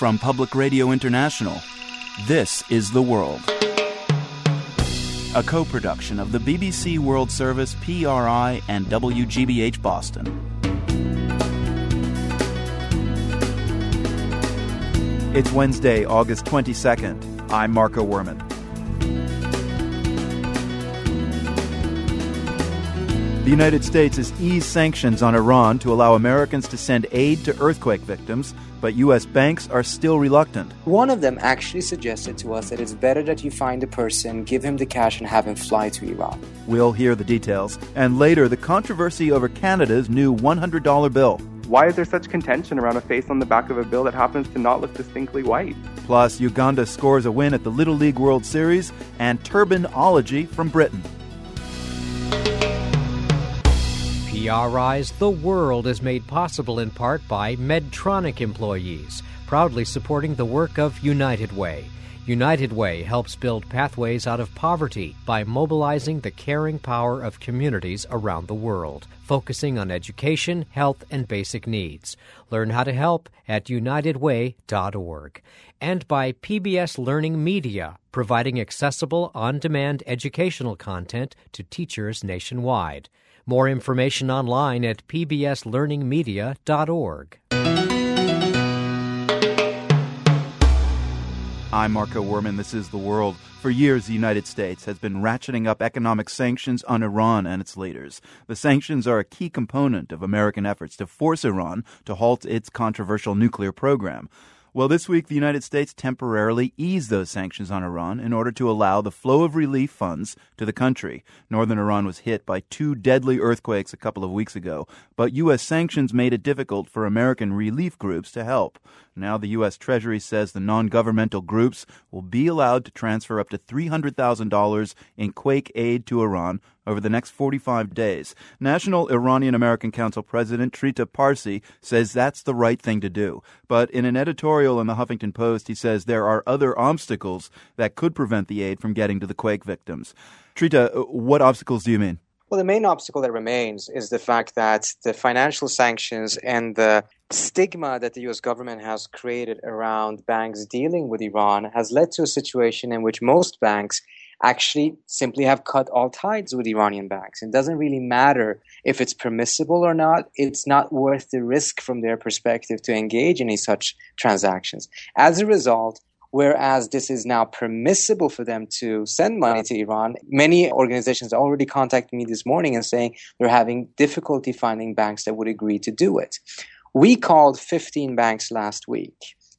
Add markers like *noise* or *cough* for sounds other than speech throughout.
From Public Radio International, this is The World. A co production of the BBC World Service, PRI, and WGBH Boston. It's Wednesday, August 22nd. I'm Marco Werman. The United States has eased sanctions on Iran to allow Americans to send aid to earthquake victims, but U.S. banks are still reluctant. One of them actually suggested to us that it's better that you find a person, give him the cash, and have him fly to Iran. We'll hear the details. And later, the controversy over Canada's new $100 bill. Why is there such contention around a face on the back of a bill that happens to not look distinctly white? Plus, Uganda scores a win at the Little League World Series, and Turbanology from Britain. PRI's The World is made possible in part by Medtronic employees, proudly supporting the work of United Way. United Way helps build pathways out of poverty by mobilizing the caring power of communities around the world, focusing on education, health, and basic needs. Learn how to help at unitedway.org. And by PBS Learning Media, providing accessible, on demand educational content to teachers nationwide. More information online at pbslearningmedia.org. I'm Marco Werman. This is The World. For years, the United States has been ratcheting up economic sanctions on Iran and its leaders. The sanctions are a key component of American efforts to force Iran to halt its controversial nuclear program. Well, this week, the United States temporarily eased those sanctions on Iran in order to allow the flow of relief funds to the country. Northern Iran was hit by two deadly earthquakes a couple of weeks ago, but U.S. sanctions made it difficult for American relief groups to help. Now, the U.S. Treasury says the non governmental groups will be allowed to transfer up to $300,000 in quake aid to Iran over the next 45 days. National Iranian American Council President Trita Parsi says that's the right thing to do. But in an editorial in the Huffington Post, he says there are other obstacles that could prevent the aid from getting to the quake victims. Trita, uh, what obstacles do you mean? Well, the main obstacle that remains is the fact that the financial sanctions and the stigma that the US government has created around banks dealing with Iran has led to a situation in which most banks actually simply have cut all ties with Iranian banks. It doesn't really matter if it's permissible or not. It's not worth the risk from their perspective to engage in any such transactions. As a result, Whereas this is now permissible for them to send money to Iran, many organizations already contacted me this morning and saying they're having difficulty finding banks that would agree to do it. We called 15 banks last week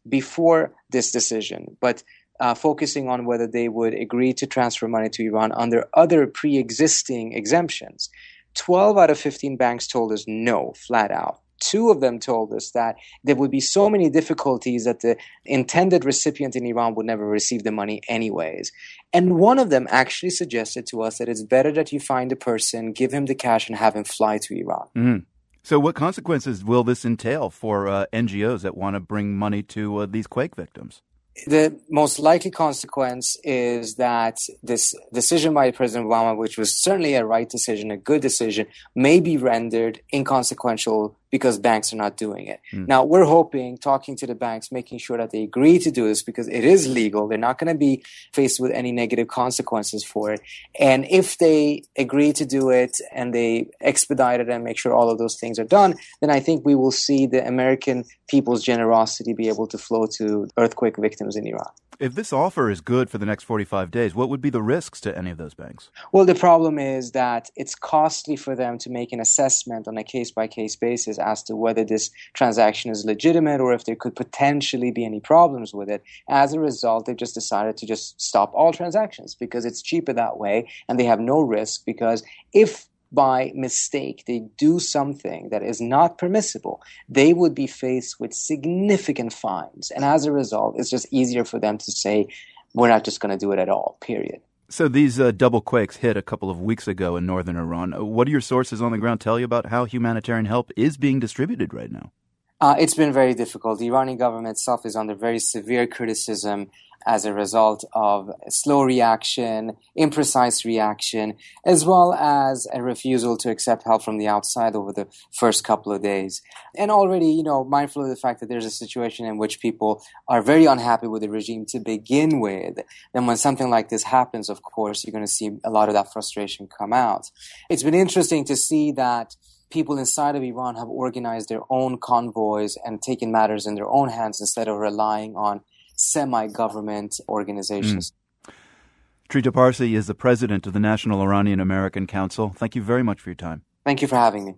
before this decision, but uh, focusing on whether they would agree to transfer money to Iran under other pre existing exemptions. 12 out of 15 banks told us no, flat out. Two of them told us that there would be so many difficulties that the intended recipient in Iran would never receive the money anyways. And one of them actually suggested to us that it's better that you find a person, give him the cash, and have him fly to Iran. Mm. So, what consequences will this entail for uh, NGOs that want to bring money to uh, these quake victims? The most likely consequence is that this decision by President Obama, which was certainly a right decision, a good decision, may be rendered inconsequential because banks are not doing it. Mm. Now, we're hoping, talking to the banks, making sure that they agree to do this because it is legal. They're not going to be faced with any negative consequences for it. And if they agree to do it and they expedite it and make sure all of those things are done, then I think we will see the American people's generosity be able to flow to earthquake victims in Iran. If this offer is good for the next 45 days, what would be the risks to any of those banks? Well, the problem is that it's costly for them to make an assessment on a case by case basis as to whether this transaction is legitimate or if there could potentially be any problems with it. As a result, they've just decided to just stop all transactions because it's cheaper that way and they have no risk because if by mistake they do something that is not permissible, they would be faced with significant fines. And as a result, it's just easier for them to say, we're not just going to do it at all, period. So these uh, double quakes hit a couple of weeks ago in northern Iran. What do your sources on the ground tell you about how humanitarian help is being distributed right now? Uh, it's been very difficult. The Iranian government itself is under very severe criticism as a result of slow reaction, imprecise reaction, as well as a refusal to accept help from the outside over the first couple of days. And already, you know, mindful of the fact that there's a situation in which people are very unhappy with the regime to begin with, then when something like this happens, of course, you're going to see a lot of that frustration come out. It's been interesting to see that people inside of Iran have organized their own convoys and taken matters in their own hands instead of relying on semi government organizations. Mm. Trita Parsi is the president of the National Iranian American Council. Thank you very much for your time. Thank you for having me.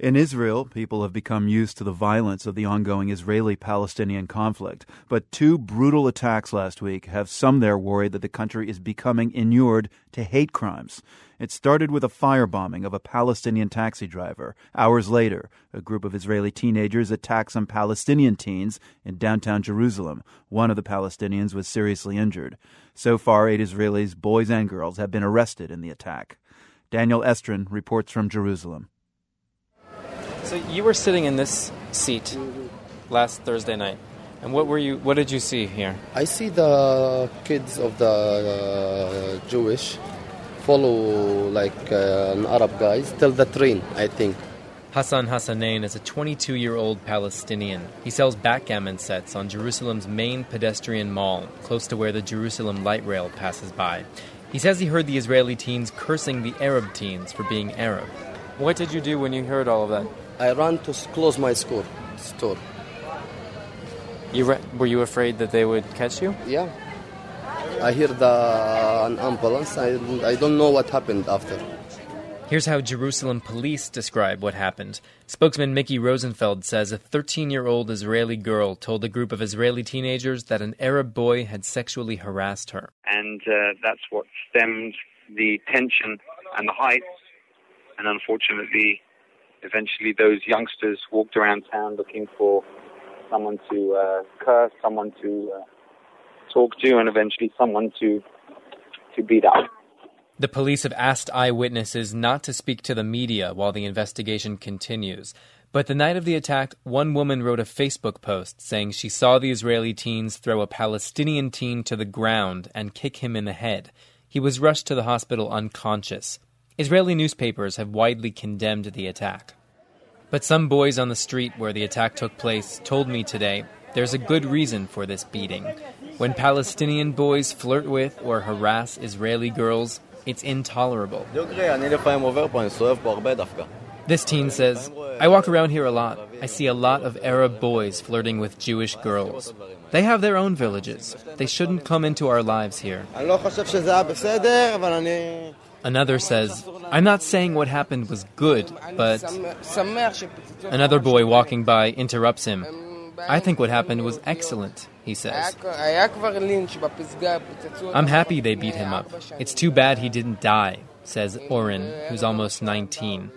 In Israel, people have become used to the violence of the ongoing Israeli Palestinian conflict. But two brutal attacks last week have some there worried that the country is becoming inured to hate crimes. It started with a firebombing of a Palestinian taxi driver. Hours later, a group of Israeli teenagers attacked some Palestinian teens in downtown Jerusalem. One of the Palestinians was seriously injured. So far, eight Israelis, boys and girls, have been arrested in the attack. Daniel Estrin reports from Jerusalem. So you were sitting in this seat last Thursday night, and what were you? What did you see here? I see the kids of the uh, Jewish follow like uh, an Arab guys till the train. I think. Hassan Hassanain is a 22 year old Palestinian. He sells backgammon sets on Jerusalem's main pedestrian mall, close to where the Jerusalem light rail passes by. He says he heard the Israeli teens cursing the Arab teens for being Arab. What did you do when you heard all of that? I ran to close my store. Store. You re- were you afraid that they would catch you? Yeah. I hear the an ambulance. I, I don't know what happened after. Here's how Jerusalem police describe what happened. Spokesman Mickey Rosenfeld says a 13 year old Israeli girl told a group of Israeli teenagers that an Arab boy had sexually harassed her. And uh, that's what stemmed the tension and the height. And unfortunately, eventually those youngsters walked around town looking for someone to uh, curse, someone to uh, talk to, and eventually someone to to beat up. The police have asked eyewitnesses not to speak to the media while the investigation continues. But the night of the attack, one woman wrote a Facebook post saying she saw the Israeli teens throw a Palestinian teen to the ground and kick him in the head. He was rushed to the hospital unconscious. Israeli newspapers have widely condemned the attack. But some boys on the street where the attack took place told me today there's a good reason for this beating. When Palestinian boys flirt with or harass Israeli girls, it's intolerable. This teen says, I walk around here a lot. I see a lot of Arab boys flirting with Jewish girls. They have their own villages. They shouldn't come into our lives here. Another says, I'm not saying what happened was good, but. Another boy walking by interrupts him. I think what happened was excellent, he says. I'm happy they beat him up. It's too bad he didn't die, says Oren, who's almost 19.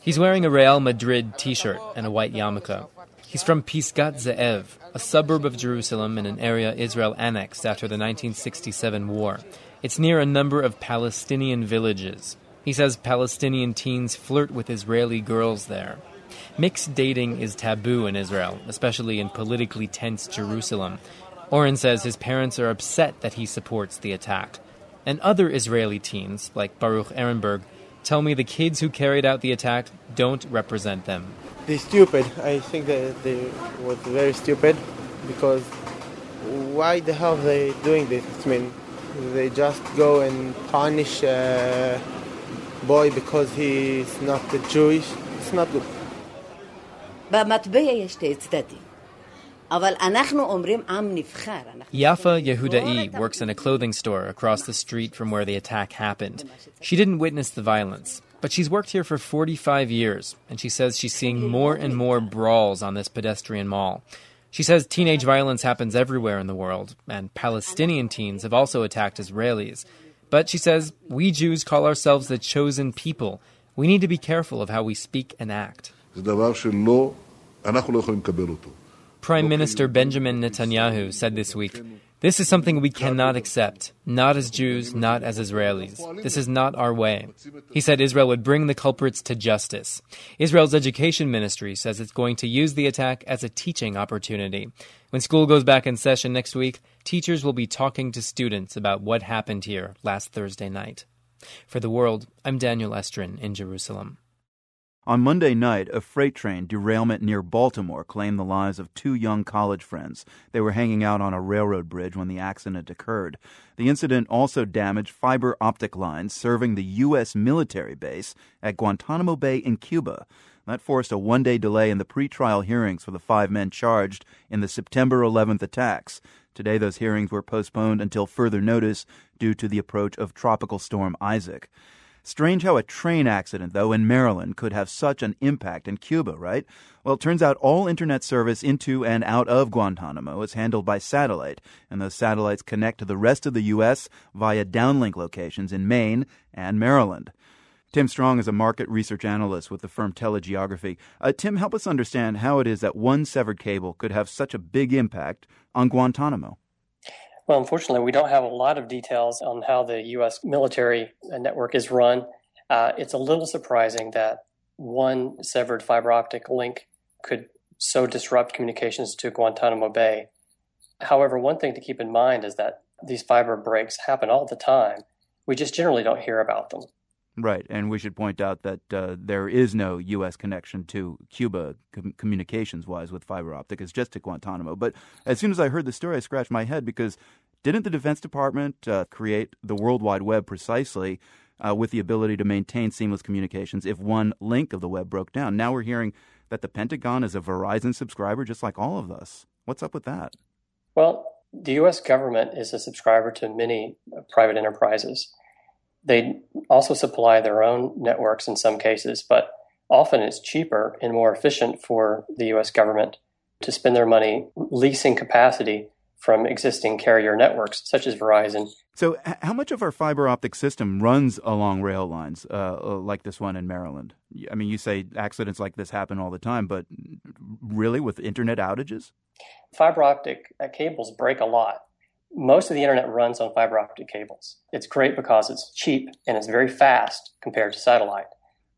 He's wearing a Real Madrid t shirt and a white yarmulke. He's from Pisgat Ze'ev, a suburb of Jerusalem in an area Israel annexed after the 1967 war. It's near a number of Palestinian villages. He says Palestinian teens flirt with Israeli girls there. Mixed dating is taboo in Israel, especially in politically tense Jerusalem. Oren says his parents are upset that he supports the attack. And other Israeli teens, like Baruch Ehrenberg, tell me the kids who carried out the attack don't represent them. They're stupid. I think that they were very stupid because why the hell are they doing this? I mean, they just go and punish a boy because he's not Jewish. It's not good. במטבע יש שתי צדדים. אבל אנחנו אומרים עם נבחר. Yafa Yehudai works in a clothing store across the street from where the attack happened. She didn't witness the violence, but she's worked here for 45 years, and she says she's seeing more and more brawls on this pedestrian mall. She says teenage violence happens everywhere in the world, and Palestinian teens have also attacked Israelis. But she says, We Jews call ourselves the chosen people. We need to be careful of how we speak and act. Prime Minister Benjamin Netanyahu said this week this is something we cannot accept, not as Jews, not as Israelis. This is not our way. He said Israel would bring the culprits to justice. Israel's education ministry says it's going to use the attack as a teaching opportunity. When school goes back in session next week, teachers will be talking to students about what happened here last Thursday night. For the world, I'm Daniel Estrin in Jerusalem. On Monday night, a freight train derailment near Baltimore claimed the lives of two young college friends. They were hanging out on a railroad bridge when the accident occurred. The incident also damaged fiber optic lines serving the U.S. military base at Guantanamo Bay in Cuba. That forced a one day delay in the pretrial hearings for the five men charged in the September 11th attacks. Today, those hearings were postponed until further notice due to the approach of Tropical Storm Isaac. Strange how a train accident, though, in Maryland could have such an impact in Cuba, right? Well, it turns out all internet service into and out of Guantanamo is handled by satellite, and those satellites connect to the rest of the U.S. via downlink locations in Maine and Maryland. Tim Strong is a market research analyst with the firm Telegeography. Uh, Tim, help us understand how it is that one severed cable could have such a big impact on Guantanamo. Well, unfortunately, we don't have a lot of details on how the U.S. military network is run. Uh, it's a little surprising that one severed fiber optic link could so disrupt communications to Guantanamo Bay. However, one thing to keep in mind is that these fiber breaks happen all the time. We just generally don't hear about them. Right, and we should point out that uh, there is no U.S. connection to Cuba com- communications-wise with fiber optic. It's just to Guantanamo. But as soon as I heard the story, I scratched my head because didn't the Defense Department uh, create the World Wide Web precisely uh, with the ability to maintain seamless communications if one link of the web broke down? Now we're hearing that the Pentagon is a Verizon subscriber, just like all of us. What's up with that? Well, the U.S. government is a subscriber to many private enterprises. They also supply their own networks in some cases, but often it's cheaper and more efficient for the US government to spend their money leasing capacity from existing carrier networks such as Verizon. So, how much of our fiber optic system runs along rail lines uh, uh, like this one in Maryland? I mean, you say accidents like this happen all the time, but really with internet outages? Fiber optic uh, cables break a lot most of the internet runs on fiber optic cables. It's great because it's cheap and it's very fast compared to satellite,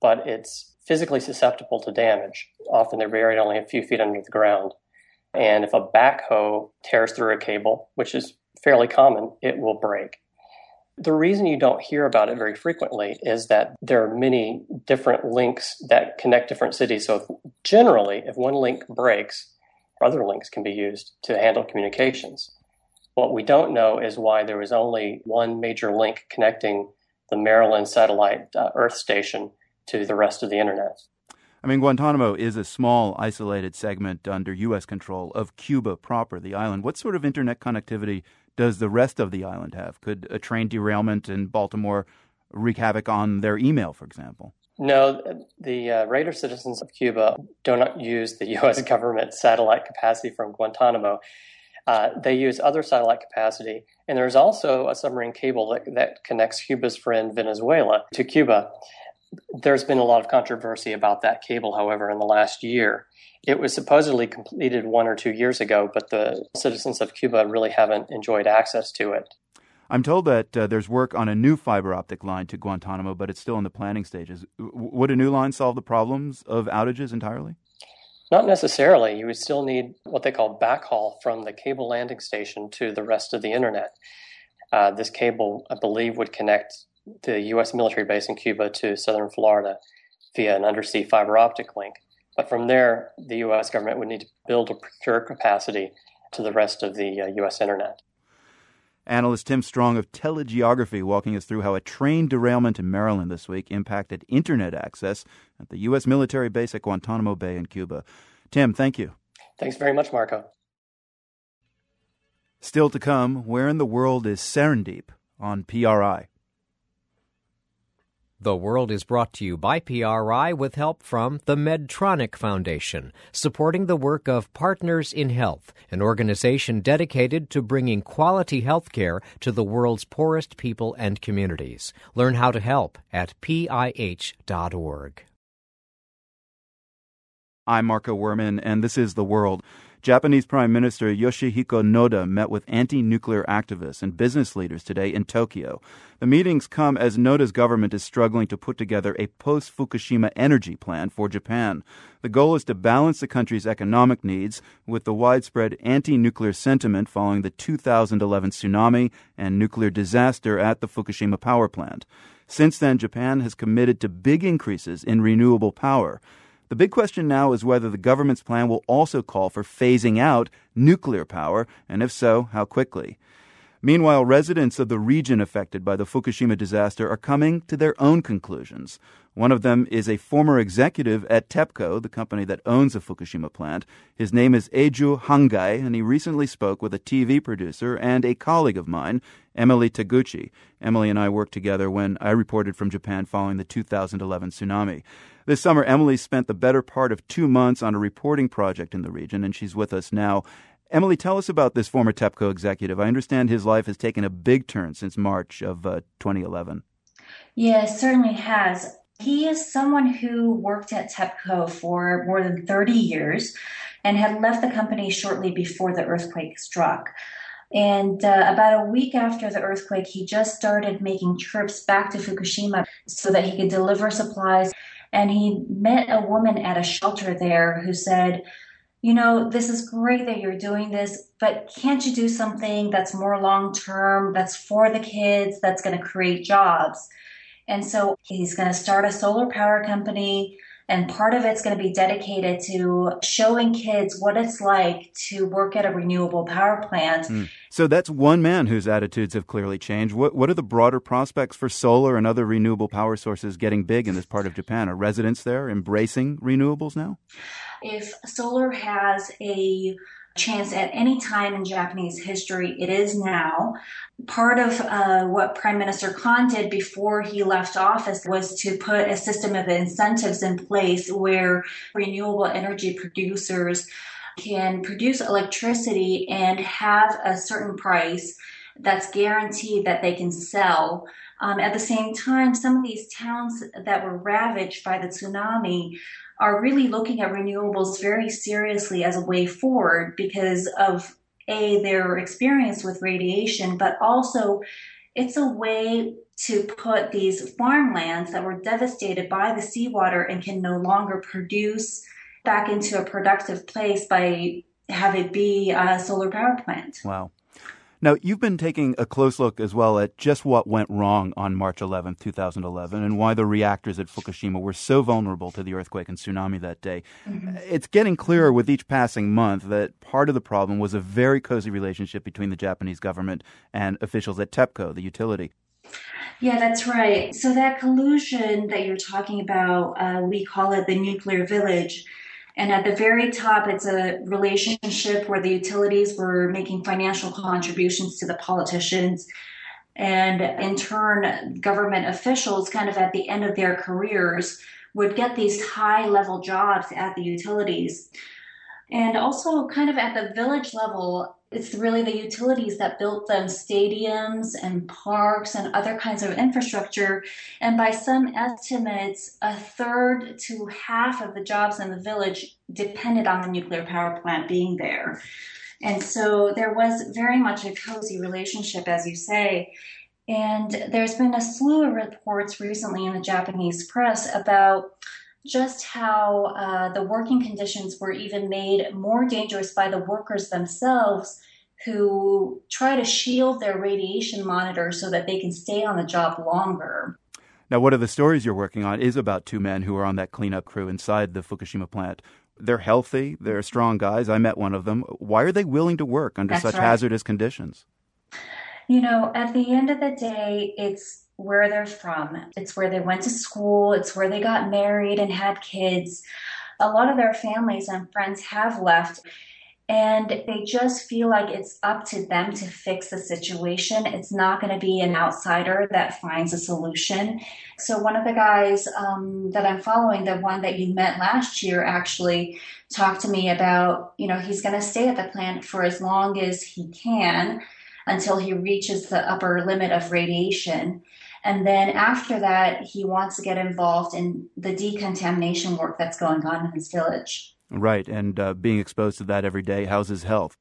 but it's physically susceptible to damage. Often they're buried only a few feet under the ground. And if a backhoe tears through a cable, which is fairly common, it will break. The reason you don't hear about it very frequently is that there are many different links that connect different cities. So, generally, if one link breaks, other links can be used to handle communications. What we don't know is why there was only one major link connecting the Maryland satellite uh, Earth station to the rest of the internet. I mean, Guantanamo is a small, isolated segment under U.S. control of Cuba proper, the island. What sort of internet connectivity does the rest of the island have? Could a train derailment in Baltimore wreak havoc on their email, for example? No, the uh, Raider citizens of Cuba do not use the *laughs* U.S. government satellite capacity from Guantanamo. Uh, they use other satellite capacity, and there's also a submarine cable that, that connects Cuba's friend Venezuela to Cuba. There's been a lot of controversy about that cable, however, in the last year. It was supposedly completed one or two years ago, but the citizens of Cuba really haven't enjoyed access to it. I'm told that uh, there's work on a new fiber optic line to Guantanamo, but it's still in the planning stages. W- would a new line solve the problems of outages entirely? Not necessarily. You would still need what they call backhaul from the cable landing station to the rest of the internet. Uh, this cable, I believe, would connect the U.S. military base in Cuba to southern Florida via an undersea fiber optic link. But from there, the U.S. government would need to build or procure capacity to the rest of the uh, U.S. internet. Analyst Tim Strong of Telegeography walking us through how a train derailment in Maryland this week impacted internet access at the U.S. military base at Guantanamo Bay in Cuba. Tim, thank you. Thanks very much, Marco. Still to come, where in the world is Serendip on PRI? The World is brought to you by PRI with help from the Medtronic Foundation, supporting the work of Partners in Health, an organization dedicated to bringing quality health care to the world's poorest people and communities. Learn how to help at pih.org. I'm Marco Werman, and this is The World. Japanese Prime Minister Yoshihiko Noda met with anti nuclear activists and business leaders today in Tokyo. The meetings come as Noda's government is struggling to put together a post Fukushima energy plan for Japan. The goal is to balance the country's economic needs with the widespread anti nuclear sentiment following the 2011 tsunami and nuclear disaster at the Fukushima power plant. Since then, Japan has committed to big increases in renewable power. The big question now is whether the government's plan will also call for phasing out nuclear power, and if so, how quickly. Meanwhile, residents of the region affected by the Fukushima disaster are coming to their own conclusions. One of them is a former executive at TEPCO, the company that owns the Fukushima plant. His name is Eiju Hangai, and he recently spoke with a TV producer and a colleague of mine, Emily Taguchi. Emily and I worked together when I reported from Japan following the 2011 tsunami. This summer, Emily spent the better part of two months on a reporting project in the region, and she's with us now. Emily, tell us about this former TEPCO executive. I understand his life has taken a big turn since March of uh, 2011. Yeah, it certainly has. He is someone who worked at TEPCO for more than 30 years and had left the company shortly before the earthquake struck. And uh, about a week after the earthquake, he just started making trips back to Fukushima so that he could deliver supplies and he met a woman at a shelter there who said, you know, this is great that you're doing this, but can't you do something that's more long term, that's for the kids, that's going to create jobs? And so he's going to start a solar power company and part of it's going to be dedicated to showing kids what it's like to work at a renewable power plant. Mm. So that's one man whose attitudes have clearly changed. What, what are the broader prospects for solar and other renewable power sources getting big in this part of Japan? Are residents there embracing renewables now? If solar has a chance at any time in Japanese history. It is now. Part of uh, what Prime Minister Kan did before he left office was to put a system of incentives in place where renewable energy producers can produce electricity and have a certain price that's guaranteed that they can sell. Um, at the same time, some of these towns that were ravaged by the tsunami are really looking at renewables very seriously as a way forward because of a their experience with radiation, but also it's a way to put these farmlands that were devastated by the seawater and can no longer produce back into a productive place by have it be a solar power plant. Wow. Now, you've been taking a close look as well at just what went wrong on March 11, 2011, and why the reactors at Fukushima were so vulnerable to the earthquake and tsunami that day. Mm-hmm. It's getting clearer with each passing month that part of the problem was a very cozy relationship between the Japanese government and officials at TEPCO, the utility. Yeah, that's right. So, that collusion that you're talking about, uh, we call it the nuclear village and at the very top, it's a relationship where the utilities were making financial contributions to the politicians. And in turn, government officials, kind of at the end of their careers, would get these high level jobs at the utilities. And also, kind of at the village level, it's really the utilities that built them stadiums and parks and other kinds of infrastructure. And by some estimates, a third to half of the jobs in the village depended on the nuclear power plant being there. And so there was very much a cozy relationship, as you say. And there's been a slew of reports recently in the Japanese press about just how uh, the working conditions were even made more dangerous by the workers themselves who try to shield their radiation monitor so that they can stay on the job longer. Now, one of the stories you're working on is about two men who are on that cleanup crew inside the Fukushima plant. They're healthy, they're strong guys. I met one of them. Why are they willing to work under That's such right. hazardous conditions? You know, at the end of the day, it's where they're from. It's where they went to school. It's where they got married and had kids. A lot of their families and friends have left and they just feel like it's up to them to fix the situation. It's not going to be an outsider that finds a solution. So, one of the guys um, that I'm following, the one that you met last year, actually talked to me about, you know, he's going to stay at the plant for as long as he can until he reaches the upper limit of radiation. And then after that, he wants to get involved in the decontamination work that's going on in his village. Right, and uh, being exposed to that every day, how's his health?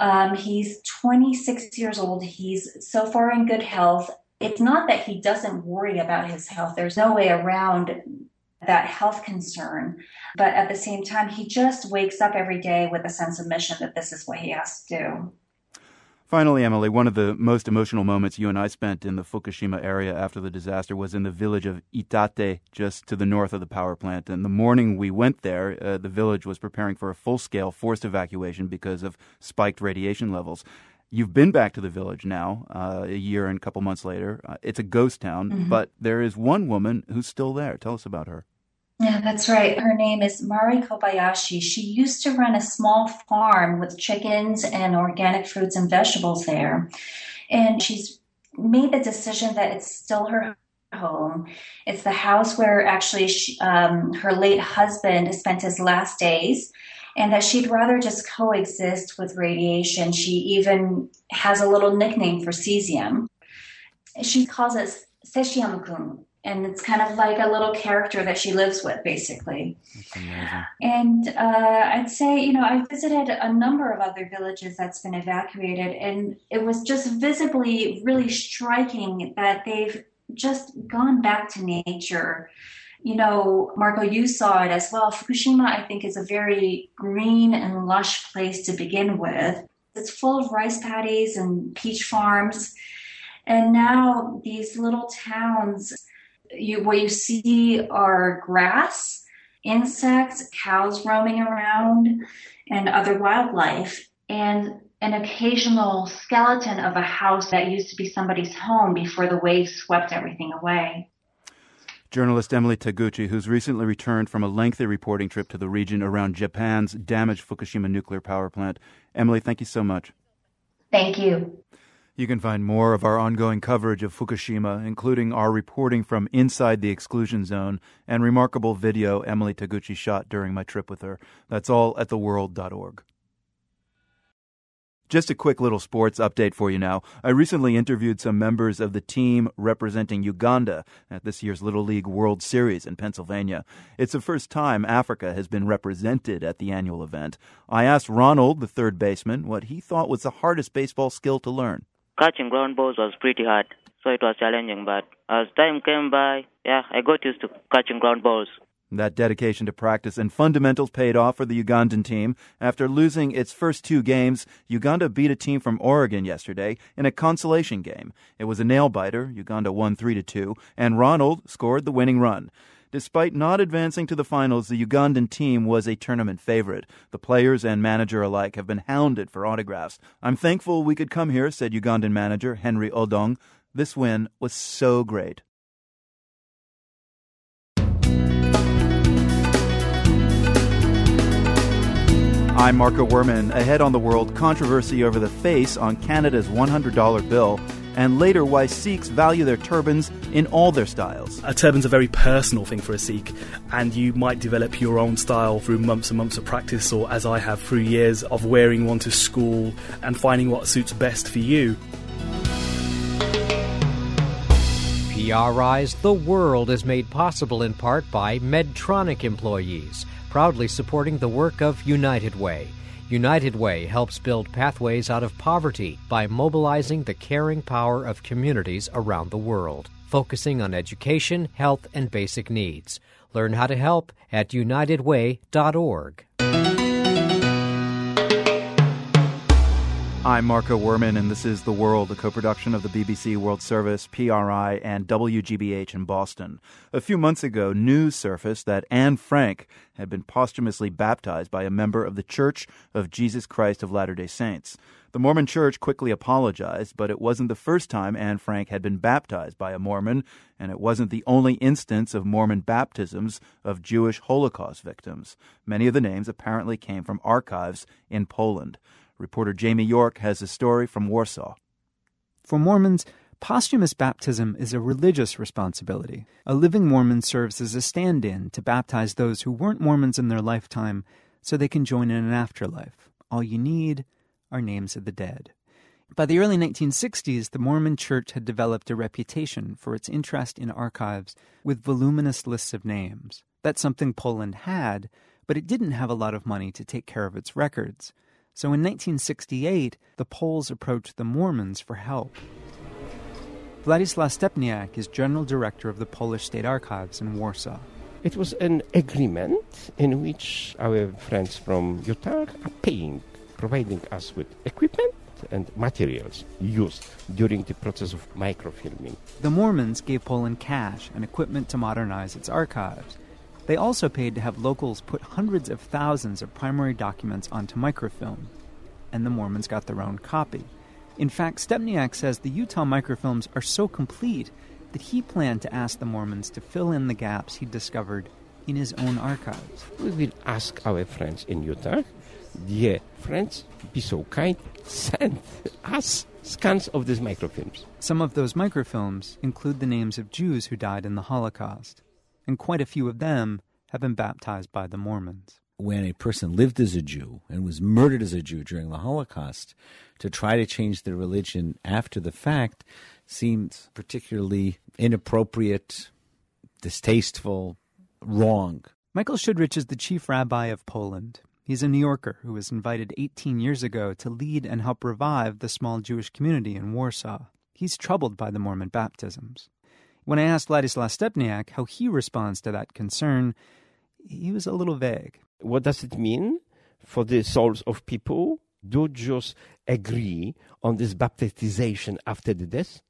Um, he's 26 years old. He's so far in good health. It's not that he doesn't worry about his health. There's no way around that health concern. But at the same time, he just wakes up every day with a sense of mission that this is what he has to do. Finally, Emily, one of the most emotional moments you and I spent in the Fukushima area after the disaster was in the village of Iitate, just to the north of the power plant. And the morning we went there, uh, the village was preparing for a full scale forced evacuation because of spiked radiation levels. You've been back to the village now, uh, a year and a couple months later. Uh, it's a ghost town, mm-hmm. but there is one woman who's still there. Tell us about her. That's right. Her name is Mari Kobayashi. She used to run a small farm with chickens and organic fruits and vegetables there. And she's made the decision that it's still her home. It's the house where actually she, um, her late husband spent his last days, and that she'd rather just coexist with radiation. She even has a little nickname for cesium. She calls it Seshiamukun, and it's kind of like a little character that she lives with basically. And uh, i'd say you know i visited a number of other villages that's been evacuated and it was just visibly really striking that they've just gone back to nature. You know marco you saw it as well. Fukushima i think is a very green and lush place to begin with. It's full of rice paddies and peach farms. And now these little towns you what you see are grass, insects, cows roaming around, and other wildlife, and an occasional skeleton of a house that used to be somebody's home before the waves swept everything away. Journalist Emily Taguchi, who's recently returned from a lengthy reporting trip to the region around Japan's damaged Fukushima nuclear power plant. Emily, thank you so much. Thank you. You can find more of our ongoing coverage of Fukushima, including our reporting from inside the exclusion zone and remarkable video Emily Taguchi shot during my trip with her. That's all at theworld.org. Just a quick little sports update for you now. I recently interviewed some members of the team representing Uganda at this year's Little League World Series in Pennsylvania. It's the first time Africa has been represented at the annual event. I asked Ronald, the third baseman, what he thought was the hardest baseball skill to learn catching ground balls was pretty hard, so it was challenging. But as time came by, yeah, I got used to catching ground balls. That dedication to practice and fundamentals paid off for the Ugandan team. After losing its first two games, Uganda beat a team from Oregon yesterday in a consolation game. It was a nail biter. Uganda won 3 to 2, and Ronald scored the winning run. Despite not advancing to the finals, the Ugandan team was a tournament favorite. The players and manager alike have been hounded for autographs. I'm thankful we could come here, said Ugandan manager Henry Odong. This win was so great. I'm Marco Werman. Ahead on the world, controversy over the face on Canada's $100 bill and later why Sikhs value their turbans in all their styles. A turban's a very personal thing for a Sikh, and you might develop your own style through months and months of practice, or as I have, through years of wearing one to school and finding what suits best for you. PRI's The World is made possible in part by Medtronic employees, proudly supporting the work of United Way United Way helps build pathways out of poverty by mobilizing the caring power of communities around the world, focusing on education, health, and basic needs. Learn how to help at unitedway.org. I'm Marco Werman, and this is The World, a co production of the BBC World Service, PRI, and WGBH in Boston. A few months ago, news surfaced that Anne Frank had been posthumously baptized by a member of the Church of Jesus Christ of Latter day Saints. The Mormon Church quickly apologized, but it wasn't the first time Anne Frank had been baptized by a Mormon, and it wasn't the only instance of Mormon baptisms of Jewish Holocaust victims. Many of the names apparently came from archives in Poland. Reporter Jamie York has a story from Warsaw. For Mormons, posthumous baptism is a religious responsibility. A living Mormon serves as a stand in to baptize those who weren't Mormons in their lifetime so they can join in an afterlife. All you need are names of the dead. By the early 1960s, the Mormon Church had developed a reputation for its interest in archives with voluminous lists of names. That's something Poland had, but it didn't have a lot of money to take care of its records. So in 1968, the Poles approached the Mormons for help. Władysław Stepniak is general director of the Polish State Archives in Warsaw. It was an agreement in which our friends from Utah are paying, providing us with equipment and materials used during the process of microfilming. The Mormons gave Poland cash and equipment to modernize its archives. They also paid to have locals put hundreds of thousands of primary documents onto microfilm. And the Mormons got their own copy. In fact, Stepniak says the Utah microfilms are so complete that he planned to ask the Mormons to fill in the gaps he discovered in his own archives. We will ask our friends in Utah, dear friends, be so kind, send us scans of these microfilms. Some of those microfilms include the names of Jews who died in the Holocaust, and quite a few of them have been baptized by the Mormons when a person lived as a Jew and was murdered as a Jew during the Holocaust, to try to change their religion after the fact seems particularly inappropriate, distasteful, wrong. Michael Schudrich is the chief rabbi of Poland. He's a New Yorker who was invited 18 years ago to lead and help revive the small Jewish community in Warsaw. He's troubled by the Mormon baptisms. When I asked Władysław Stepniak how he responds to that concern, he was a little vague. What does it mean for the souls of people? Do Jews agree on this baptization after the death?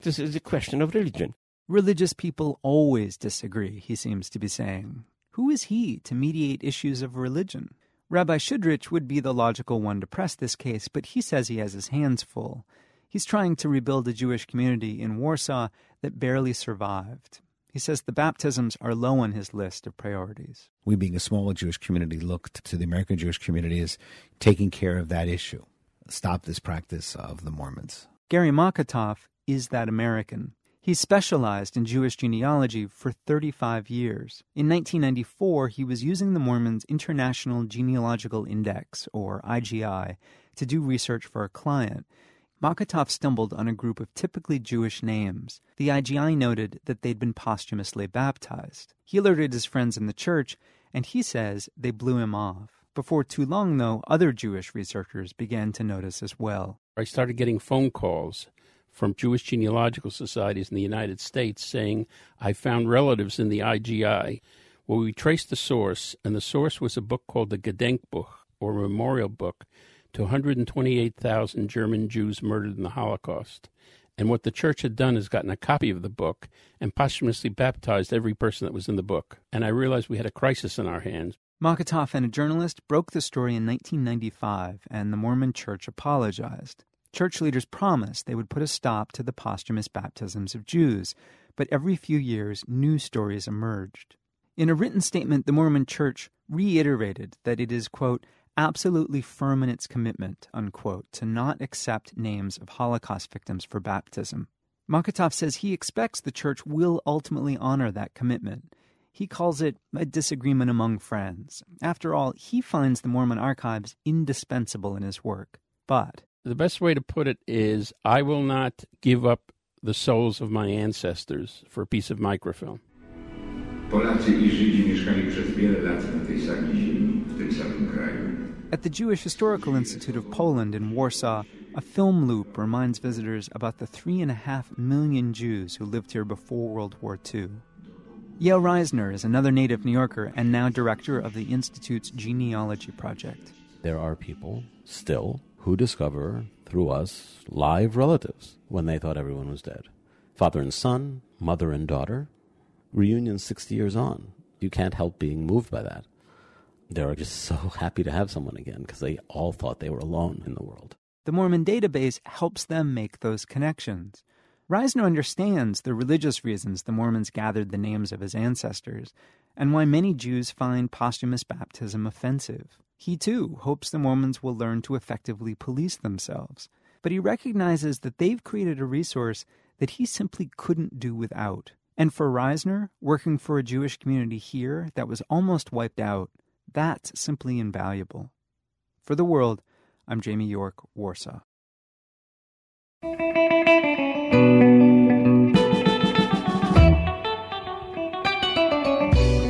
This is a question of religion. Religious people always disagree, he seems to be saying. Who is he to mediate issues of religion? Rabbi Schudrich would be the logical one to press this case, but he says he has his hands full. He's trying to rebuild a Jewish community in Warsaw that barely survived. He says the baptisms are low on his list of priorities. We, being a small Jewish community, looked to the American Jewish community as taking care of that issue. Stop this practice of the Mormons. Gary Mokotoff is that American. He specialized in Jewish genealogy for 35 years. In 1994, he was using the Mormons' International Genealogical Index, or IGI, to do research for a client. Mokotoff stumbled on a group of typically Jewish names. The IGI noted that they'd been posthumously baptized. He alerted his friends in the church, and he says they blew him off. Before too long, though, other Jewish researchers began to notice as well. I started getting phone calls from Jewish genealogical societies in the United States saying, I found relatives in the IGI. Well, we traced the source, and the source was a book called the Gedenkbuch, or Memorial Book, to 128,000 German Jews murdered in the Holocaust. And what the church had done is gotten a copy of the book and posthumously baptized every person that was in the book. And I realized we had a crisis in our hands. Mokotoff and a journalist broke the story in 1995, and the Mormon church apologized. Church leaders promised they would put a stop to the posthumous baptisms of Jews, but every few years new stories emerged. In a written statement, the Mormon church reiterated that it is, quote, absolutely firm in its commitment, unquote, to not accept names of Holocaust victims for baptism. Mokotoff says he expects the church will ultimately honor that commitment. He calls it a disagreement among friends. After all, he finds the Mormon archives indispensable in his work. But the best way to put it is I will not give up the souls of my ancestors for a piece of microfilm. Polacy i Żydzi mieszkali przez wiele lat na tej samej ziemi, w tym samym kraju. At the Jewish Historical Institute of Poland in Warsaw, a film loop reminds visitors about the three and a half million Jews who lived here before World War II. Yale Reisner is another native New Yorker and now director of the Institute's genealogy project. There are people still who discover through us live relatives when they thought everyone was dead. Father and son, mother and daughter, reunion 60 years on. You can't help being moved by that they're just so *laughs* happy to have someone again because they all thought they were alone in the world. The Mormon database helps them make those connections. Reisner understands the religious reasons the Mormons gathered the names of his ancestors and why many Jews find posthumous baptism offensive. He too hopes the Mormons will learn to effectively police themselves, but he recognizes that they've created a resource that he simply couldn't do without. And for Reisner, working for a Jewish community here that was almost wiped out, that's simply invaluable. For the world, I'm Jamie York, Warsaw.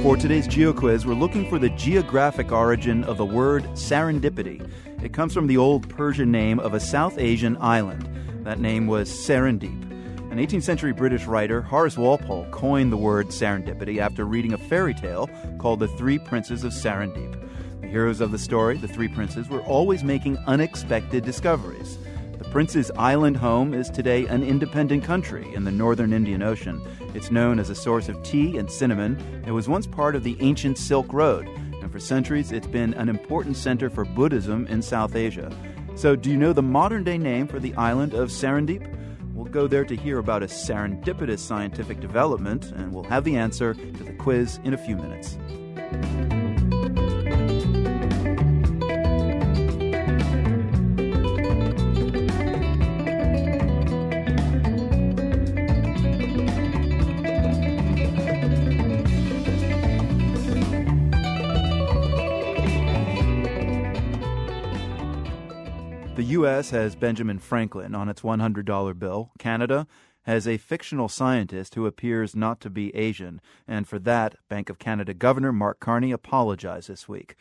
For today's GeoQuiz, we're looking for the geographic origin of the word serendipity. It comes from the old Persian name of a South Asian island. That name was Serendip. An 18th century British writer, Horace Walpole, coined the word serendipity after reading a fairy tale called The Three Princes of Serendip. The heroes of the story, the three princes, were always making unexpected discoveries. The prince's island home is today an independent country in the northern Indian Ocean. It's known as a source of tea and cinnamon. It was once part of the ancient Silk Road, and for centuries it's been an important center for Buddhism in South Asia. So, do you know the modern day name for the island of Serendip? We'll go there to hear about a serendipitous scientific development, and we'll have the answer to the quiz in a few minutes. U.S. has Benjamin Franklin on its $100 bill. Canada has a fictional scientist who appears not to be Asian, and for that, Bank of Canada Governor Mark Carney apologized this week.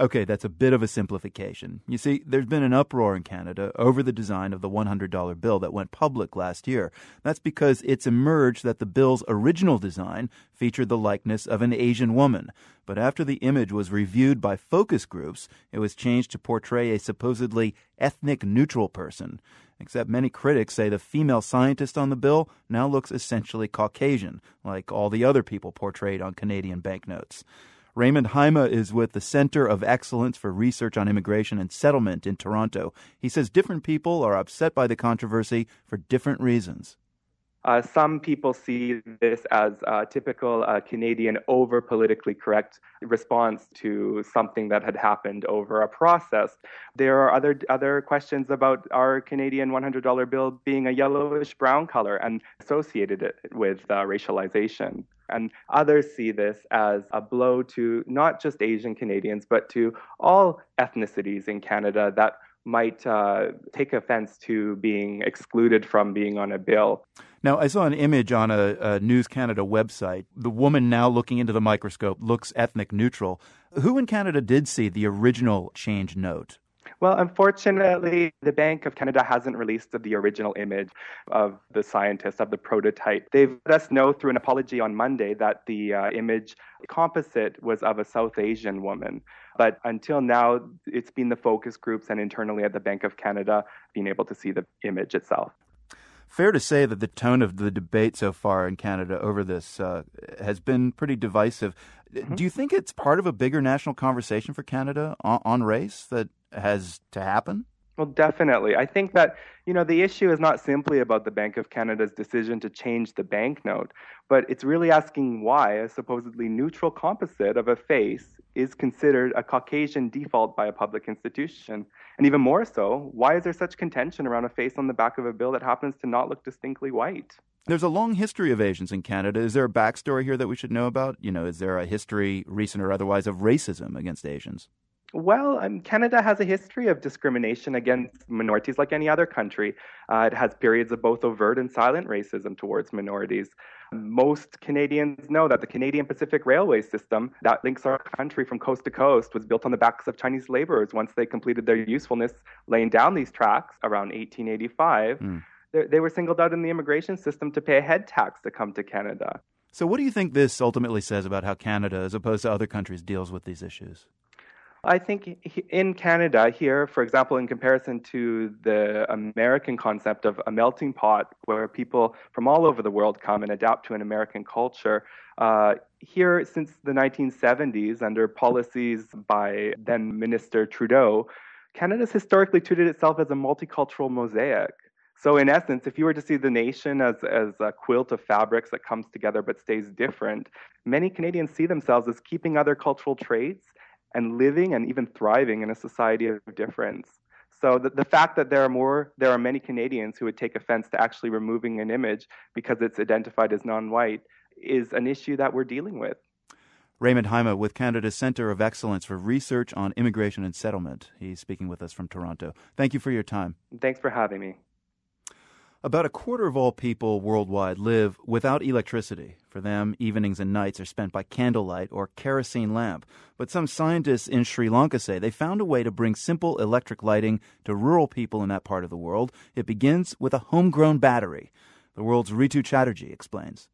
Okay, that's a bit of a simplification. You see, there's been an uproar in Canada over the design of the $100 bill that went public last year. That's because it's emerged that the bill's original design featured the likeness of an Asian woman. But after the image was reviewed by focus groups, it was changed to portray a supposedly ethnic neutral person. Except many critics say the female scientist on the bill now looks essentially Caucasian, like all the other people portrayed on Canadian banknotes. Raymond Hyma is with the Center of Excellence for Research on Immigration and Settlement in Toronto. He says different people are upset by the controversy for different reasons. Uh, some people see this as a typical uh, Canadian over politically correct response to something that had happened over a process. There are other other questions about our Canadian $100 bill being a yellowish brown color and associated it with uh, racialization. And others see this as a blow to not just Asian Canadians, but to all ethnicities in Canada that might uh, take offense to being excluded from being on a bill. Now, I saw an image on a, a, News Canada website. The woman now looking into the microscope looks ethnic neutral. Who in Canada did see the original change note? Well, unfortunately, the Bank of Canada hasn't released the original image of the scientist, of the prototype. They've let us know through an apology on Monday that the uh, image composite was of a South Asian woman. But until now, it's been the focus groups and internally at the Bank of Canada being able to see the image itself. Fair to say that the tone of the debate so far in Canada over this uh, has been pretty divisive. Mm-hmm. Do you think it's part of a bigger national conversation for Canada on, on race that has to happen? Well, definitely. I think that, you know, the issue is not simply about the Bank of Canada's decision to change the banknote, but it's really asking why a supposedly neutral composite of a face is considered a Caucasian default by a public institution. And even more so, why is there such contention around a face on the back of a bill that happens to not look distinctly white? There's a long history of Asians in Canada. Is there a backstory here that we should know about? You know, is there a history, recent or otherwise, of racism against Asians? Well, um, Canada has a history of discrimination against minorities like any other country. Uh, it has periods of both overt and silent racism towards minorities. Most Canadians know that the Canadian Pacific Railway system that links our country from coast to coast was built on the backs of Chinese laborers once they completed their usefulness laying down these tracks around 1885. Mm. They, they were singled out in the immigration system to pay a head tax to come to Canada. So, what do you think this ultimately says about how Canada, as opposed to other countries, deals with these issues? I think in Canada, here, for example, in comparison to the American concept of a melting pot where people from all over the world come and adapt to an American culture, uh, here since the 1970s, under policies by then Minister Trudeau, Canada's historically treated itself as a multicultural mosaic. So, in essence, if you were to see the nation as, as a quilt of fabrics that comes together but stays different, many Canadians see themselves as keeping other cultural traits and living and even thriving in a society of difference. So the, the fact that there are more, there are many Canadians who would take offense to actually removing an image because it's identified as non-white is an issue that we're dealing with. Raymond Hyma with Canada's Center of Excellence for Research on Immigration and Settlement. He's speaking with us from Toronto. Thank you for your time. Thanks for having me. About a quarter of all people worldwide live without electricity. For them, evenings and nights are spent by candlelight or kerosene lamp. But some scientists in Sri Lanka say they found a way to bring simple electric lighting to rural people in that part of the world. It begins with a homegrown battery. The world's Ritu Chatterjee explains.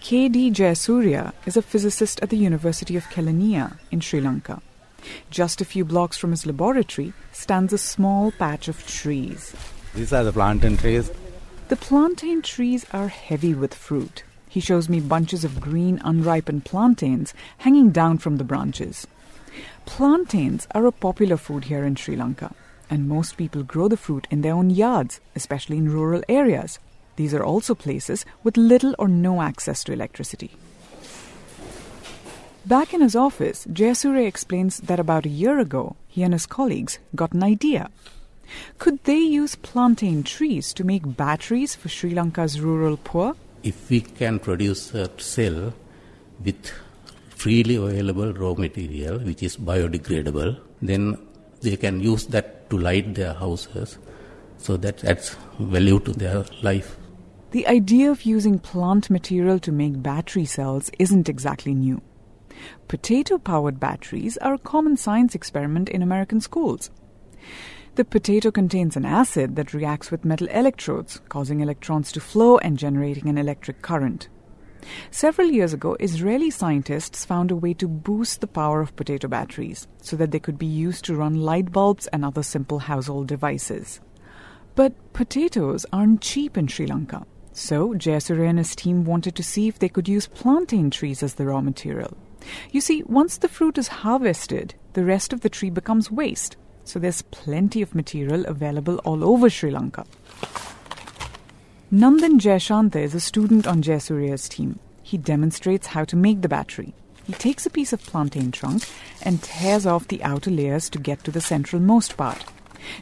K.D. Jayasuriya is a physicist at the University of Kelaniya in Sri Lanka. Just a few blocks from his laboratory stands a small patch of trees. These are the plantain trees. The plantain trees are heavy with fruit. He shows me bunches of green, unripened plantains hanging down from the branches. Plantains are a popular food here in Sri Lanka, and most people grow the fruit in their own yards, especially in rural areas. These are also places with little or no access to electricity. Back in his office, Jayasuriya explains that about a year ago, he and his colleagues got an idea. Could they use plantain trees to make batteries for Sri Lanka's rural poor? If we can produce a cell with freely available raw material, which is biodegradable, then they can use that to light their houses. So that adds value to their life. The idea of using plant material to make battery cells isn't exactly new. Potato powered batteries are a common science experiment in American schools. The potato contains an acid that reacts with metal electrodes, causing electrons to flow and generating an electric current. Several years ago, Israeli scientists found a way to boost the power of potato batteries so that they could be used to run light bulbs and other simple household devices. But potatoes aren't cheap in Sri Lanka, so Jayasuriya and his team wanted to see if they could use plantain trees as the raw material. You see, once the fruit is harvested, the rest of the tree becomes waste. So there's plenty of material available all over Sri Lanka. Nandan Jayashanta is a student on Jayasuriya's team. He demonstrates how to make the battery. He takes a piece of plantain trunk and tears off the outer layers to get to the central most part.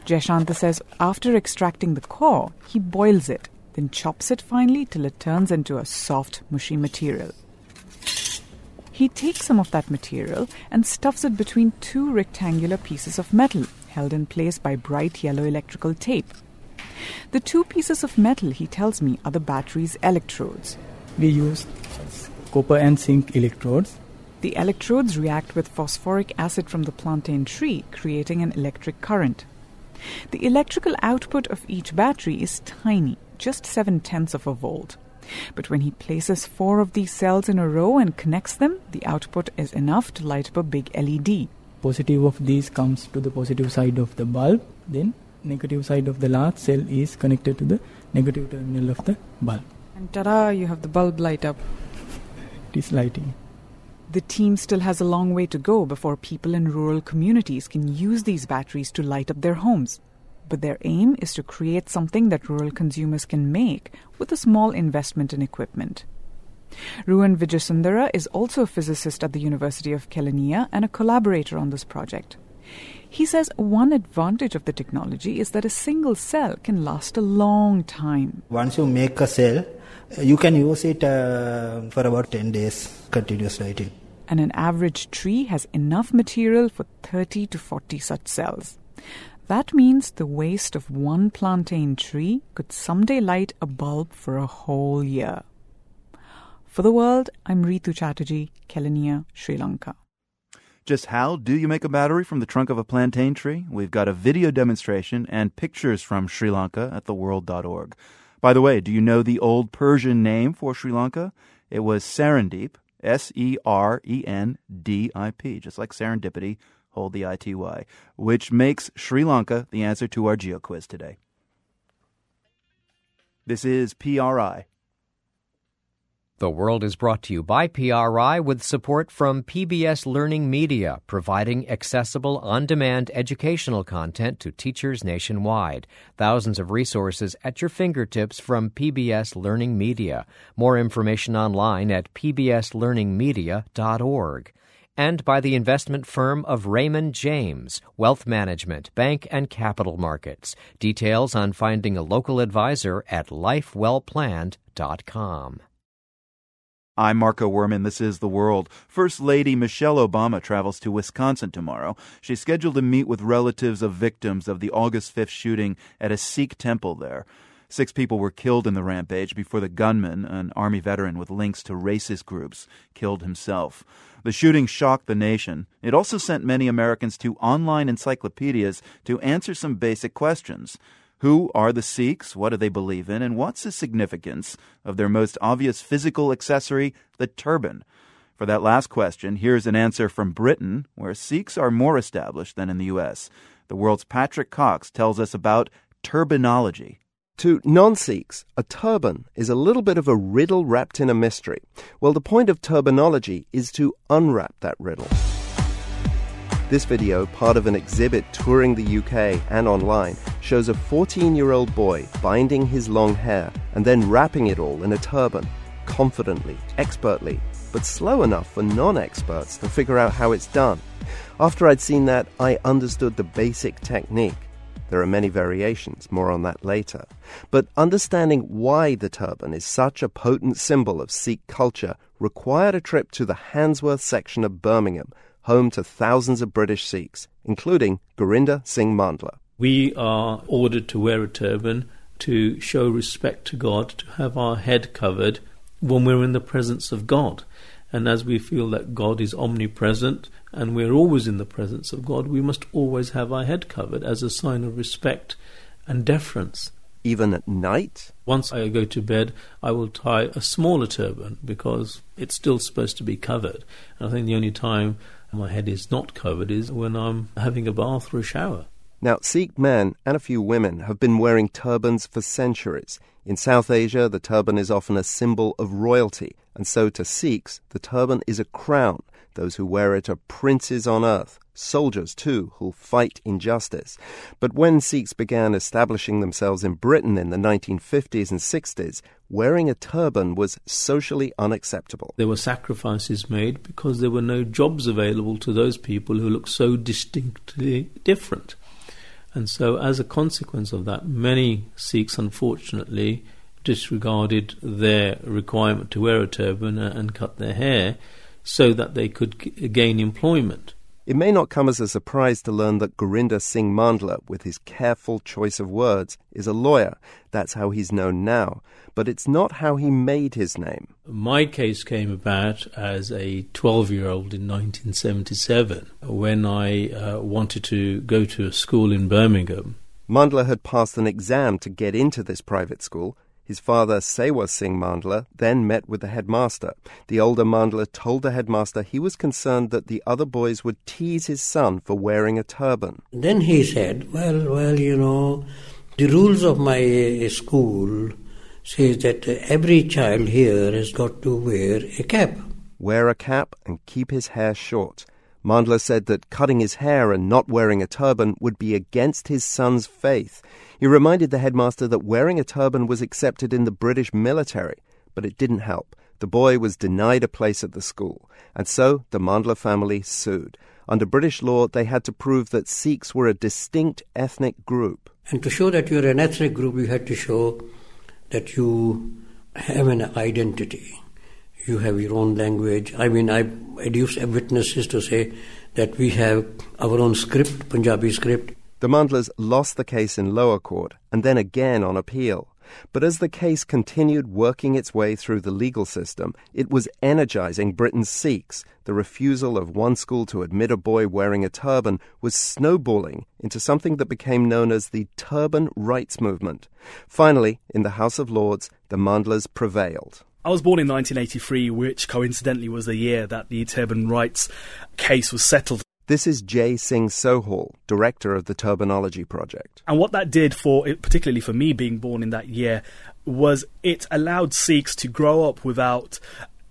Jayashanta says after extracting the core, he boils it, then chops it finely till it turns into a soft, mushy material. He takes some of that material and stuffs it between two rectangular pieces of metal held in place by bright yellow electrical tape. The two pieces of metal, he tells me, are the battery's electrodes. We use copper and zinc electrodes. The electrodes react with phosphoric acid from the plantain tree, creating an electric current. The electrical output of each battery is tiny, just seven tenths of a volt. But when he places four of these cells in a row and connects them, the output is enough to light up a big LED. Positive of these comes to the positive side of the bulb, then negative side of the last cell is connected to the negative terminal of the bulb. And ta-da, you have the bulb light up. It is lighting. The team still has a long way to go before people in rural communities can use these batteries to light up their homes but their aim is to create something that rural consumers can make with a small investment in equipment. Ruan Vijayasundara is also a physicist at the University of Kelaniya and a collaborator on this project. He says one advantage of the technology is that a single cell can last a long time. Once you make a cell, you can use it uh, for about 10 days continuous lighting. And an average tree has enough material for 30 to 40 such cells. That means the waste of one plantain tree could someday light a bulb for a whole year. For the world, I'm Ritu Chatterjee, Kelaniya, Sri Lanka. Just how do you make a battery from the trunk of a plantain tree? We've got a video demonstration and pictures from Sri Lanka at theworld.org. By the way, do you know the old Persian name for Sri Lanka? It was Serendip, S E R E N D I P, just like serendipity hold the ITY, which makes Sri Lanka the answer to our geo quiz today. This is PRI. The World is brought to you by PRI with support from PBS Learning Media, providing accessible, on demand educational content to teachers nationwide. Thousands of resources at your fingertips from PBS Learning Media. More information online at pbslearningmedia.org and by the investment firm of Raymond James, Wealth Management, Bank and Capital Markets. Details on finding a local advisor at lifewellplanned.com. I'm Marco Werman. This is The World. First Lady Michelle Obama travels to Wisconsin tomorrow. She's scheduled to meet with relatives of victims of the August 5th shooting at a Sikh temple there. Six people were killed in the rampage before the gunman, an Army veteran with links to racist groups, killed himself. The shooting shocked the nation. It also sent many Americans to online encyclopedias to answer some basic questions. Who are the Sikhs? What do they believe in? And what's the significance of their most obvious physical accessory, the turban? For that last question, here's an answer from Britain, where Sikhs are more established than in the U.S. The world's Patrick Cox tells us about turbanology. To non Sikhs, a turban is a little bit of a riddle wrapped in a mystery. Well, the point of turbanology is to unwrap that riddle. This video, part of an exhibit touring the UK and online, shows a 14 year old boy binding his long hair and then wrapping it all in a turban, confidently, expertly, but slow enough for non experts to figure out how it's done. After I'd seen that, I understood the basic technique. There are many variations, more on that later. But understanding why the turban is such a potent symbol of Sikh culture required a trip to the Handsworth section of Birmingham home to thousands of British Sikhs, including Gurinder Singh Mandla. We are ordered to wear a turban to show respect to God, to have our head covered when we're in the presence of God. And as we feel that God is omnipresent and we're always in the presence of God, we must always have our head covered as a sign of respect and deference. Even at night? Once I go to bed, I will tie a smaller turban because it's still supposed to be covered. And I think the only time my head is not covered is when I'm having a bath or a shower. Now, Sikh men and a few women have been wearing turbans for centuries. In South Asia, the turban is often a symbol of royalty, and so to Sikhs, the turban is a crown. Those who wear it are princes on earth, soldiers too, who'll fight injustice. But when Sikhs began establishing themselves in Britain in the 1950s and 60s, wearing a turban was socially unacceptable. There were sacrifices made because there were no jobs available to those people who looked so distinctly different. And so, as a consequence of that, many Sikhs unfortunately disregarded their requirement to wear a turban and cut their hair so that they could gain employment. It may not come as a surprise to learn that Gurinder Singh Mandla, with his careful choice of words, is a lawyer. That's how he's known now. But it's not how he made his name. My case came about as a 12 year old in 1977 when I uh, wanted to go to a school in Birmingham. Mandla had passed an exam to get into this private school, his father, Sewa Singh Mandla, then met with the headmaster. The older Mandla told the headmaster he was concerned that the other boys would tease his son for wearing a turban. Then he said, Well, well, you know, the rules of my uh, school says that uh, every child here has got to wear a cap. Wear a cap and keep his hair short. Mandla said that cutting his hair and not wearing a turban would be against his son's faith. He reminded the headmaster that wearing a turban was accepted in the British military, but it didn't help. The boy was denied a place at the school, and so the Mandla family sued. Under British law, they had to prove that Sikhs were a distinct ethnic group. And to show that you're an ethnic group, you had to show that you have an identity. You have your own language. I mean, I adduced witnesses to say that we have our own script, Punjabi script, the Mandlas lost the case in lower court and then again on appeal. But as the case continued working its way through the legal system, it was energizing Britain's Sikhs. The refusal of one school to admit a boy wearing a turban was snowballing into something that became known as the Turban Rights Movement. Finally, in the House of Lords, the Mandlas prevailed. I was born in 1983, which coincidentally was the year that the turban rights case was settled. This is Jay Singh Sohal, director of the Turbanology Project. And what that did for, particularly for me being born in that year, was it allowed Sikhs to grow up without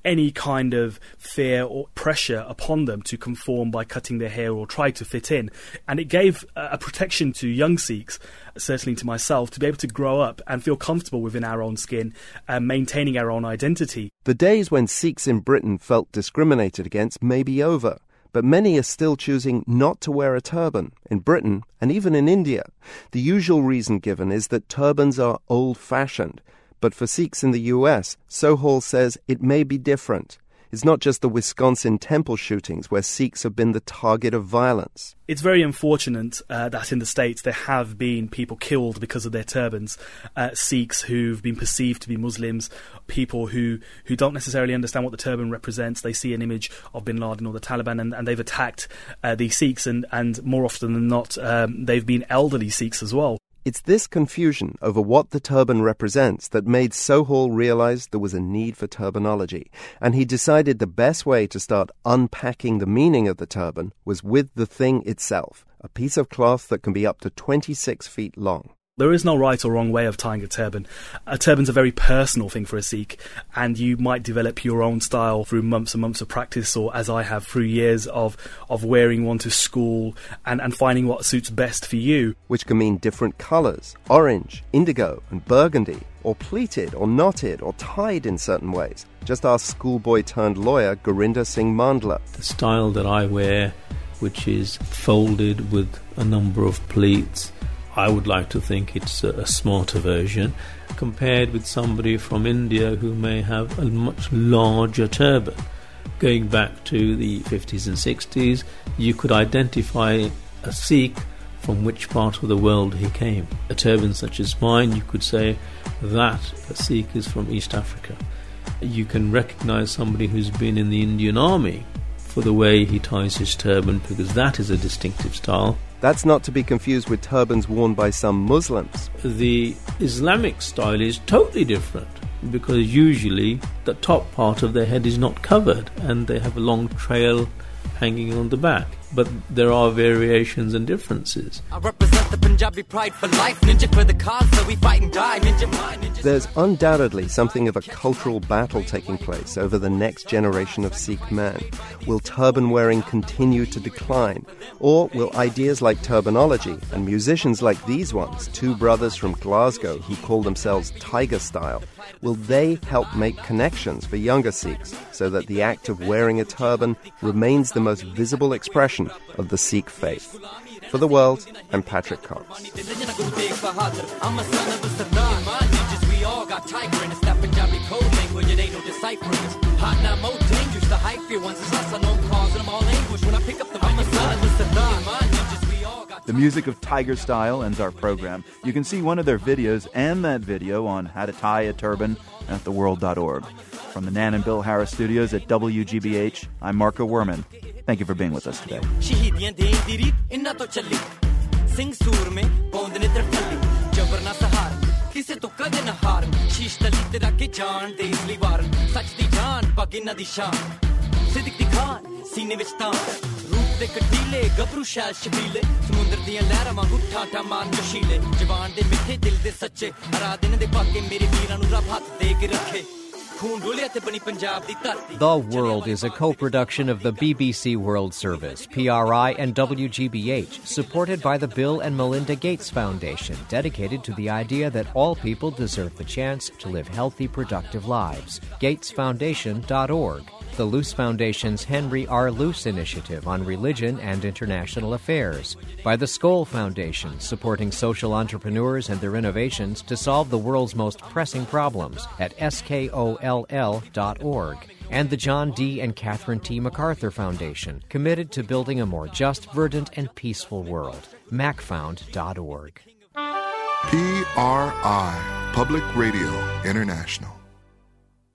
any kind of fear or pressure upon them to conform by cutting their hair or try to fit in. And it gave a protection to young Sikhs, certainly to myself, to be able to grow up and feel comfortable within our own skin and maintaining our own identity. The days when Sikhs in Britain felt discriminated against may be over but many are still choosing not to wear a turban in Britain and even in India. The usual reason given is that turbans are old fashioned. But for Sikhs in the US, Sohail says it may be different. It's not just the Wisconsin temple shootings where Sikhs have been the target of violence. It's very unfortunate uh, that in the States there have been people killed because of their turbans. Uh, Sikhs who've been perceived to be Muslims, people who, who don't necessarily understand what the turban represents. They see an image of bin Laden or the Taliban and, and they've attacked uh, the Sikhs, and, and more often than not, um, they've been elderly Sikhs as well. It's this confusion over what the turban represents that made Sohail realize there was a need for turbanology, and he decided the best way to start unpacking the meaning of the turban was with the thing itself, a piece of cloth that can be up to 26 feet long. There is no right or wrong way of tying a turban. A turban's a very personal thing for a Sikh, and you might develop your own style through months and months of practice, or as I have, through years of, of wearing one to school and, and finding what suits best for you. Which can mean different colours orange, indigo, and burgundy, or pleated, or knotted, or tied in certain ways. Just ask schoolboy turned lawyer Gurinder Singh Mandla. The style that I wear, which is folded with a number of pleats I would like to think it's a, smarter version compared with somebody from India who may have a much larger turban. Going back to the 50s and 60s, you could identify a Sikh from which part of the world he came. A turban such as mine, you could say that a Sikh is from East Africa. You can recognize somebody who's been in the Indian army for the way he ties his turban because that is a distinctive style. That's not to be confused with turbans worn by some Muslims. The Islamic style is totally different because usually the top part of their head is not covered and they have a long trail hanging on the back. But there are variations and differences. I represent the Punjabi pride for life, ninja for the cause, so we fight and die, ninja ninja. There's undoubtedly something of a cultural battle taking place over the next generation of Sikh men. Will turban wearing continue to decline? Or will ideas like turbanology and musicians like these ones, two brothers from Glasgow who call themselves Tiger Style, will they help make connections for younger Sikhs so that the act of wearing a turban remains the most visible expression of the Sikh faith? For the world, I'm Patrick Cox. The music of Tiger Style ends our program. You can see one of their videos and that video on how to tie a turban at theworld.org. From the Nan and Bill Harris studios at WGBH, I'm Marco Werman. Thank you for being with us today. ਕਿਸੇ ਤੋਂ ਕਦੇ ਨਾ ਹਾਰਨ ਸ਼ੀਸ਼ ਤਲੀ ਤੇ ਰੱਖ ਕੇ ਜਾਣ ਦੇ ਇਸ ਲਈ ਵਾਰਨ ਸੱਚ ਦੀ ਜਾਨ ਪੱਗ ਇਹਨਾਂ ਦੀ ਸ਼ਾਨ ਸਿੱਧਕ ਦੀ ਖਾਨ ਸੀਨੇ ਵਿੱਚ ਤਾਂ ਰੂਪ ਦੇ ਕਟੀਲੇ ਗੱਭਰੂ ਸ਼ੈਲ ਸ਼ਬੀਲੇ ਸਮੁੰਦਰ ਦੀਆਂ ਲਹਿਰਾਂ ਵਾਂਗੂ ਠਾਠਾ ਮਾਰ ਜਸ਼ੀਲੇ ਜਵਾਨ ਦੇ ਮਿੱਠੇ ਦਿਲ ਦੇ ਸੱਚੇ ਹਰਾ ਦਿਨ ਦੇ ਪਾਕੇ ਮੇਰੇ ਵੀਰਾਂ ਨੂੰ ਰੱਬ ਹੱਥ ਦੇ ਕੇ ਰੱਖੇ The World is a co production of the BBC World Service, PRI, and WGBH, supported by the Bill and Melinda Gates Foundation, dedicated to the idea that all people deserve the chance to live healthy, productive lives. GatesFoundation.org the Luce Foundation's Henry R. Luce Initiative on Religion and International Affairs, by the Skoll Foundation, supporting social entrepreneurs and their innovations to solve the world's most pressing problems at skoll.org, and the John D. and Catherine T. MacArthur Foundation, committed to building a more just, verdant, and peaceful world. macfound.org. PRI, Public Radio International.